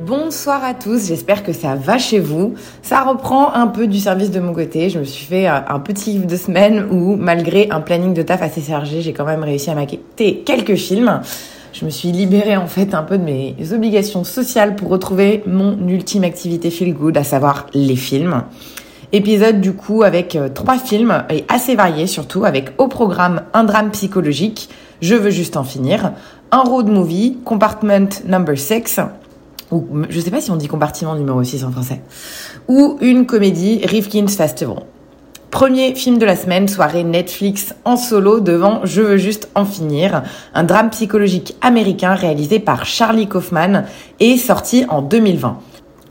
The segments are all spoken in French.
Bonsoir à tous, j'espère que ça va chez vous. Ça reprend un peu du service de mon côté. Je me suis fait un, un petit kiff de semaine où, malgré un planning de taf assez chargé, j'ai quand même réussi à maqueter quelques films. Je me suis libérée en fait un peu de mes obligations sociales pour retrouver mon ultime activité feel good, à savoir les films. Épisode du coup avec euh, trois films et assez variés surtout, avec au programme un drame psychologique, Je veux juste en finir, un road movie, Compartment Number 6, ou je sais pas si on dit compartiment numéro 6 en français, ou une comédie Rifkin's Festival. Premier film de la semaine, soirée Netflix en solo devant Je veux juste en finir, un drame psychologique américain réalisé par Charlie Kaufman et sorti en 2020.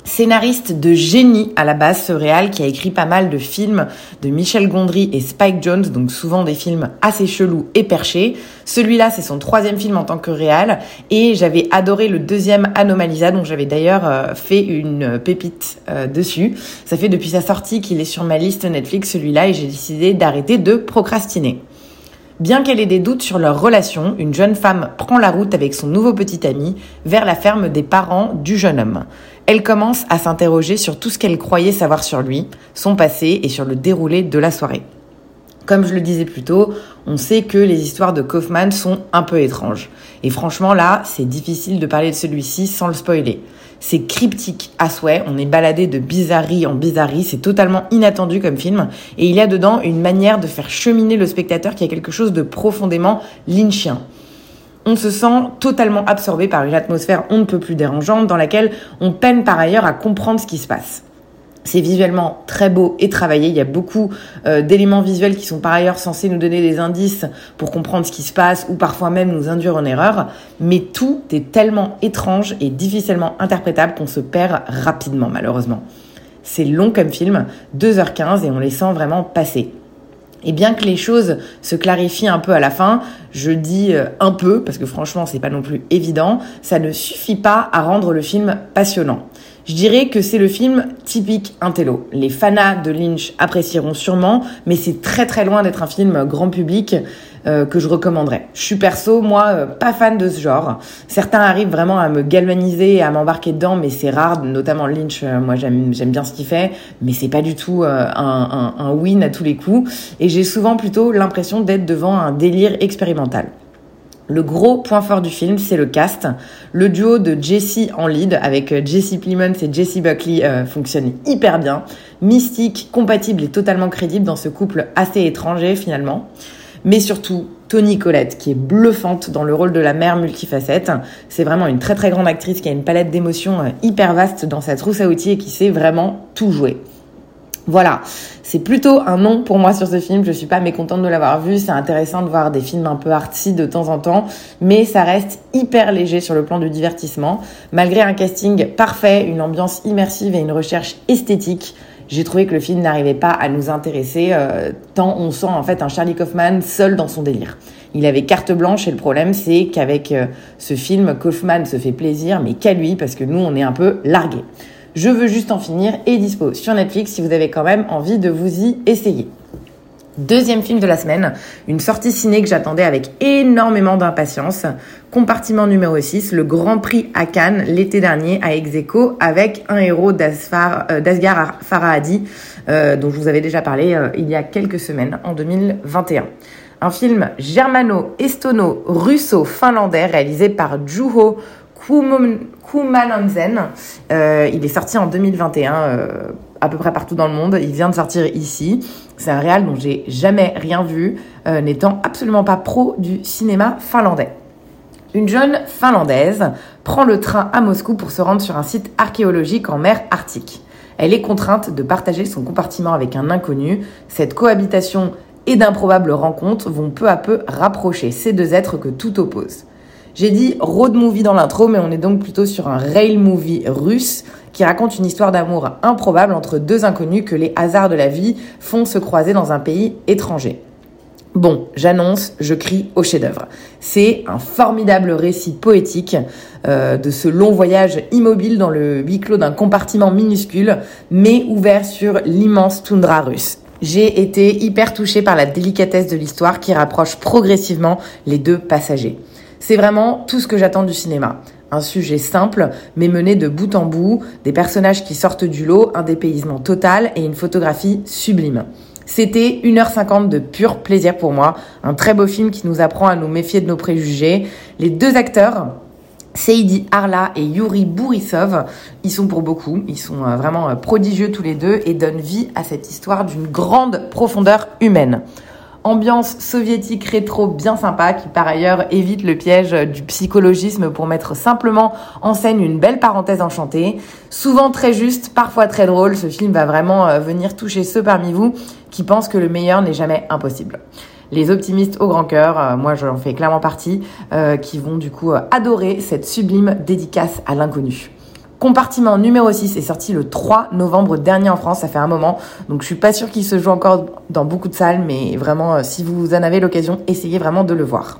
Scénariste de génie à la base, ce réal qui a écrit pas mal de films de Michel Gondry et Spike Jones, donc souvent des films assez chelous et perchés. Celui-là, c'est son troisième film en tant que réal et j'avais adoré le deuxième Anomalisa, dont j'avais d'ailleurs euh, fait une pépite euh, dessus. Ça fait depuis sa sortie qu'il est sur ma liste Netflix, celui-là, et j'ai décidé d'arrêter de procrastiner. Bien qu'elle ait des doutes sur leur relation, une jeune femme prend la route avec son nouveau petit ami vers la ferme des parents du jeune homme. Elle commence à s'interroger sur tout ce qu'elle croyait savoir sur lui, son passé et sur le déroulé de la soirée. Comme je le disais plus tôt, on sait que les histoires de Kaufman sont un peu étranges. Et franchement là, c'est difficile de parler de celui-ci sans le spoiler. C'est cryptique à souhait, on est baladé de bizarrerie en bizarrerie, c'est totalement inattendu comme film, et il y a dedans une manière de faire cheminer le spectateur qui a quelque chose de profondément lynchien. On se sent totalement absorbé par une atmosphère on ne peut plus dérangeante dans laquelle on peine par ailleurs à comprendre ce qui se passe. C'est visuellement très beau et travaillé. Il y a beaucoup euh, d'éléments visuels qui sont par ailleurs censés nous donner des indices pour comprendre ce qui se passe ou parfois même nous induire en erreur. Mais tout est tellement étrange et difficilement interprétable qu'on se perd rapidement malheureusement. C'est long comme film, 2h15 et on les sent vraiment passer. Et bien que les choses se clarifient un peu à la fin, je dis euh, un peu parce que franchement c'est pas non plus évident, ça ne suffit pas à rendre le film passionnant. Je dirais que c'est le film typique Intello. Les fanas de Lynch apprécieront sûrement, mais c'est très très loin d'être un film grand public euh, que je recommanderais. Je suis perso, moi, euh, pas fan de ce genre. Certains arrivent vraiment à me galvaniser et à m'embarquer dedans, mais c'est rare, notamment Lynch, euh, moi j'aime bien ce qu'il fait, mais c'est pas du tout un, un, un win à tous les coups. Et j'ai souvent plutôt l'impression d'être devant un délire expérimental. Le gros point fort du film, c'est le cast. Le duo de Jesse en lead avec euh, Jesse Plemons et Jesse Buckley euh, fonctionne hyper bien. Mystique, compatible et totalement crédible dans ce couple assez étranger finalement. Mais surtout, Tony Collette, qui est bluffante dans le rôle de la mère multifacette. C'est vraiment une très très grande actrice qui a une palette d'émotions euh, hyper vaste dans sa trousse à outils et qui sait vraiment tout jouer. Voilà, c'est plutôt un non pour moi sur ce film. Je suis pas mécontente de l'avoir vu. C'est intéressant de voir des films un peu artsy de temps en temps, mais ça reste hyper léger sur le plan du divertissement. Malgré un casting parfait, une ambiance immersive et une recherche esthétique, j'ai trouvé que le film n'arrivait pas à nous intéresser euh, tant on sent en fait un Charlie Kaufman seul dans son délire. Il avait carte blanche et le problème c'est qu'avec euh, ce film, Kaufman se fait plaisir, mais qu'à lui parce que nous on est un peu largués. Je veux juste en finir et dispo sur Netflix si vous avez quand même envie de vous y essayer. Deuxième film de la semaine, une sortie ciné que j'attendais avec énormément d'impatience. Compartiment numéro 6, le Grand Prix à Cannes l'été dernier à Execo avec un héros euh, d'Asghar Farhadi euh, dont je vous avais déjà parlé euh, il y a quelques semaines en 2021. Un film germano-estono-russo-finlandais réalisé par Juho Kumananzen. Euh, il est sorti en 2021 euh, à peu près partout dans le monde. Il vient de sortir ici. C'est un réal dont j'ai jamais rien vu, euh, n'étant absolument pas pro du cinéma finlandais. Une jeune finlandaise prend le train à Moscou pour se rendre sur un site archéologique en mer Arctique. Elle est contrainte de partager son compartiment avec un inconnu. Cette cohabitation et d'improbables rencontres vont peu à peu rapprocher ces deux êtres que tout oppose. J'ai dit road movie dans l'intro, mais on est donc plutôt sur un rail movie russe qui raconte une histoire d'amour improbable entre deux inconnus que les hasards de la vie font se croiser dans un pays étranger. Bon, j'annonce, je crie au chef-d'œuvre. C'est un formidable récit poétique euh, de ce long voyage immobile dans le huis clos d'un compartiment minuscule, mais ouvert sur l'immense toundra russe. J'ai été hyper touchée par la délicatesse de l'histoire qui rapproche progressivement les deux passagers. C'est vraiment tout ce que j'attends du cinéma. Un sujet simple, mais mené de bout en bout, des personnages qui sortent du lot, un dépaysement total et une photographie sublime. C'était 1h50 de pur plaisir pour moi, un très beau film qui nous apprend à nous méfier de nos préjugés. Les deux acteurs, Seidi Arla et Yuri Bourissov, ils sont pour beaucoup, ils sont euh, vraiment euh, prodigieux tous les deux et donnent vie à cette histoire d'une grande profondeur humaine ambiance soviétique rétro bien sympa qui par ailleurs évite le piège du psychologisme pour mettre simplement en scène une belle parenthèse enchantée. Souvent très juste, parfois très drôle, ce film va vraiment euh, venir toucher ceux parmi vous qui pensent que le meilleur n'est jamais impossible. Les optimistes au grand cœur, euh, moi j'en fais clairement partie, euh, qui vont du coup adorer cette sublime dédicace à l'inconnu. Compartiment numéro 6 est sorti le 3 novembre dernier en France, ça fait un moment, donc je suis pas sûre qu'il se joue encore dans beaucoup de salles, mais vraiment, euh, si vous en avez l'occasion, essayez vraiment de le voir.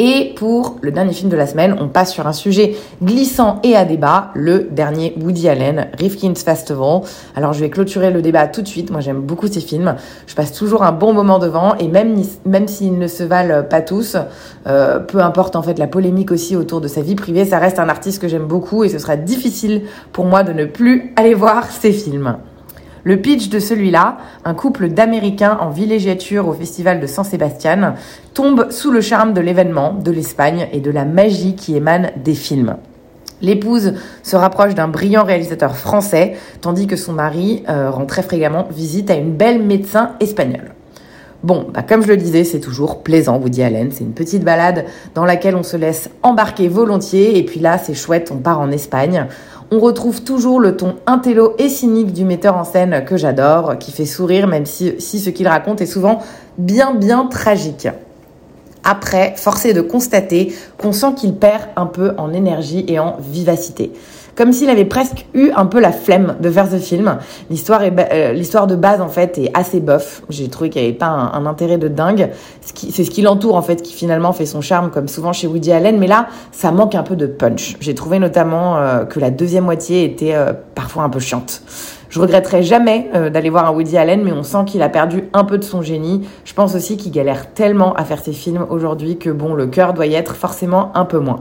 Et pour le dernier film de la semaine, on passe sur un sujet glissant et à débat, le dernier Woody Allen, Rifkin's Festival. Alors je vais clôturer le débat tout de suite, moi j'aime beaucoup ces films, je passe toujours un bon moment devant et même, même s'ils ne se valent pas tous, euh, peu importe en fait la polémique aussi autour de sa vie privée, ça reste un artiste que j'aime beaucoup et ce sera difficile pour moi de ne plus aller voir ces films. Le pitch de celui-là, un couple d'Américains en villégiature au festival de San Sebastian, tombe sous le charme de l'événement, de l'Espagne et de la magie qui émane des films. L'épouse se rapproche d'un brillant réalisateur français, tandis que son mari euh, rend très fréquemment visite à une belle médecin espagnole. Bon, bah comme je le disais, c'est toujours plaisant, Woody Allen. C'est une petite balade dans laquelle on se laisse embarquer volontiers. Et puis là, c'est chouette, on part en Espagne on retrouve toujours le ton intello et cynique du metteur en scène que j'adore, qui fait sourire même si, ce qu'il raconte est souvent bien bien tragique. Après, forcé de constater qu'on sent qu'il perd un peu en énergie et en vivacité comme s'il avait presque eu un peu la flemme de faire ce film. L'histoire euh, de base en fait est assez bof. J'ai trouvé qu'il n'y avait pas un, intérêt de dingue. C'est ce qui l'entoure en fait qui finalement fait son charme comme souvent chez Woody Allen. Mais là, ça manque un peu de punch. J'ai trouvé notamment euh, que la deuxième moitié était euh, parfois un peu chiante. Je regretterai jamais d'aller voir un Woody Allen, mais on sent qu'il a perdu un peu de son génie. Je pense aussi qu'il galère tellement à faire ses films aujourd'hui que bon, le cœur doit y être forcément un peu moins.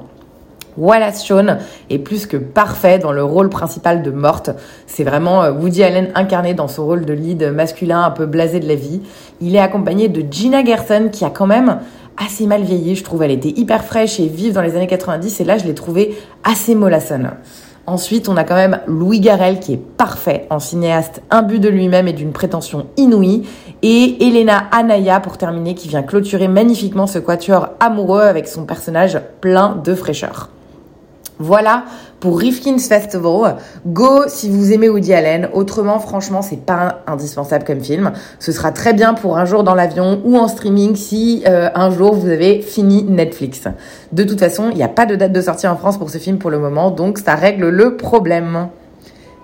Wallace Shawn est plus que parfait dans le rôle principal de Morte. C'est vraiment euh, Woody Allen incarné dans son rôle de lead masculin un peu blasé de la vie. Il est accompagné de Gina Gerson qui a quand même assez mal vieilli. Je trouve elle était hyper fraîche et vive dans les années 90 et là je l'ai trouvée assez mollassonne. Ensuite, on a quand même Louis Garrel qui est parfait en cinéaste imbu de lui-même et d'une prétention inouïe. Et Elena Anaya pour terminer qui vient clôturer magnifiquement ce quatuor amoureux avec son personnage plein de fraîcheur. Voilà pour Rifkin's Festival. Go si vous aimez Woody Allen. Autrement, franchement, c'est pas indispensable comme film. Ce sera très bien pour un jour dans l'avion ou en streaming si euh, un jour vous avez fini Netflix. De toute façon, il n'y a pas de date de sortie en France pour ce film pour le moment, donc ça règle le problème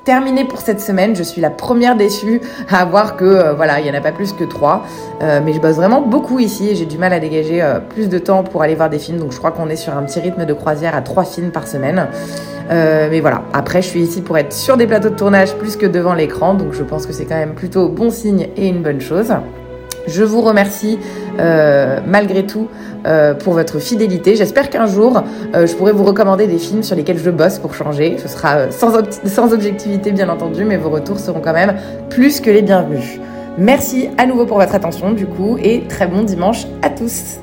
terminé pour cette semaine. Je suis la première déçue à voir que euh, voilà, il y en a pas plus que trois. Euh, mais je bosse vraiment beaucoup ici et j'ai du mal à dégager euh, plus de temps pour aller voir des films. Donc je crois qu'on est sur un petit rythme de croisière à trois films par semaine. mais voilà, après je suis ici pour être sur des plateaux de tournage plus que devant l'écran. Donc je pense que c'est quand même plutôt bon signe et une bonne chose. Je vous remercie malgré tout euh, pour votre fidélité. J'espère qu'un jour, euh, je pourrai vous recommander des films sur lesquels je bosse pour changer. Ce sera sans, sans objectivité, bien entendu, mais vos retours seront quand même plus que les bienvenus. Merci à nouveau pour votre attention, du coup, et très bon dimanche à tous.